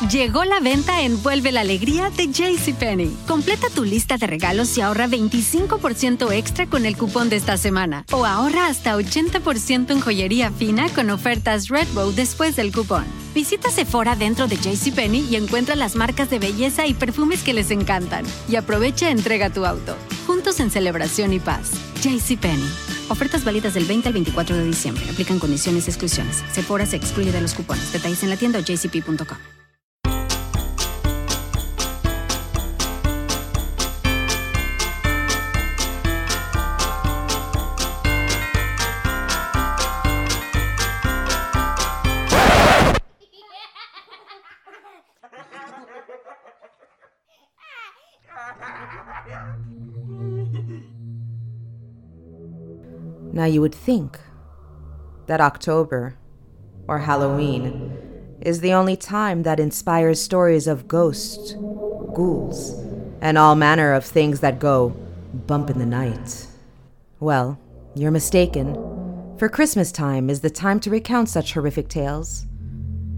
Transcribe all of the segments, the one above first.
Llegó la venta Envuelve la Alegría de JCPenney. Completa tu lista de regalos y ahorra 25% extra con el cupón de esta semana. O ahorra hasta 80% en joyería fina con ofertas Redbow después del cupón. Visita Sephora dentro de JCPenney y encuentra las marcas de belleza y perfumes que les encantan. Y aprovecha entrega tu auto. Juntos en celebración y paz. JCPenney. Ofertas válidas del 20 al 24 de diciembre. Aplican condiciones y exclusiones. Sephora se excluye de los cupones. Detalles en la tienda o jcp.com. Now, you would think that October, or Halloween, is the only time that inspires stories of ghosts, ghouls, and all manner of things that go bump in the night. Well, you're mistaken, for Christmas time is the time to recount such horrific tales.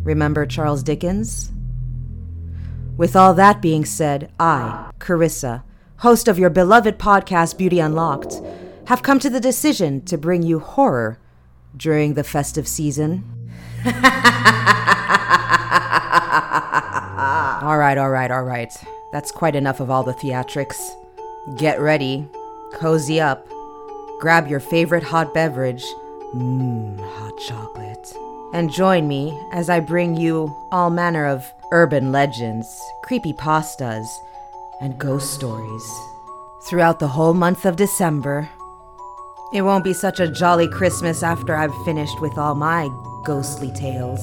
Remember Charles Dickens? With all that being said, I, Carissa, host of your beloved podcast Beauty Unlocked, have come to the decision to bring you horror during the festive season. all right, all right, all right. That's quite enough of all the theatrics. Get ready, cozy up, grab your favorite hot beverage, mmm, hot chocolate, and join me as I bring you all manner of urban legends, creepy pastas, and ghost stories. Throughout the whole month of December, it won't be such a jolly Christmas after I've finished with all my ghostly tales.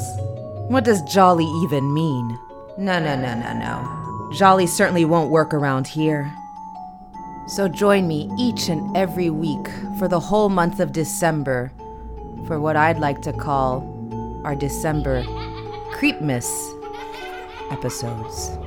What does jolly even mean? No, no, no, no, no. Jolly certainly won't work around here. So join me each and every week for the whole month of December for what I'd like to call our December Creepmas episodes.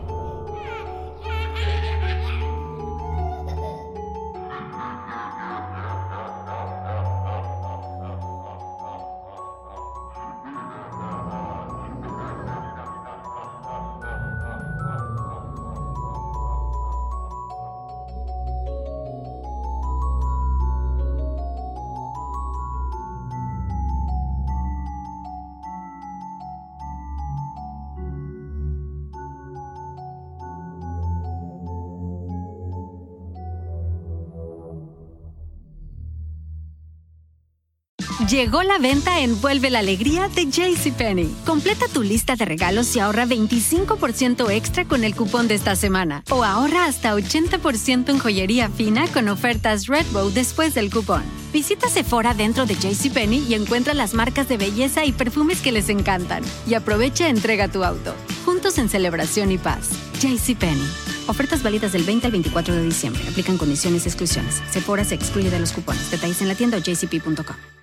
Llegó la venta Envuelve la Alegría de JCPenney. Completa tu lista de regalos y ahorra 25% extra con el cupón de esta semana. O ahorra hasta 80% en joyería fina con ofertas Redbow después del cupón. Visita Sephora dentro de JCPenney y encuentra las marcas de belleza y perfumes que les encantan. Y aprovecha entrega tu auto. Juntos en celebración y paz. JCPenney. Ofertas válidas del 20 al 24 de diciembre. Aplican condiciones y exclusiones. Sephora se excluye de los cupones. Detalles en la tienda jcp.com.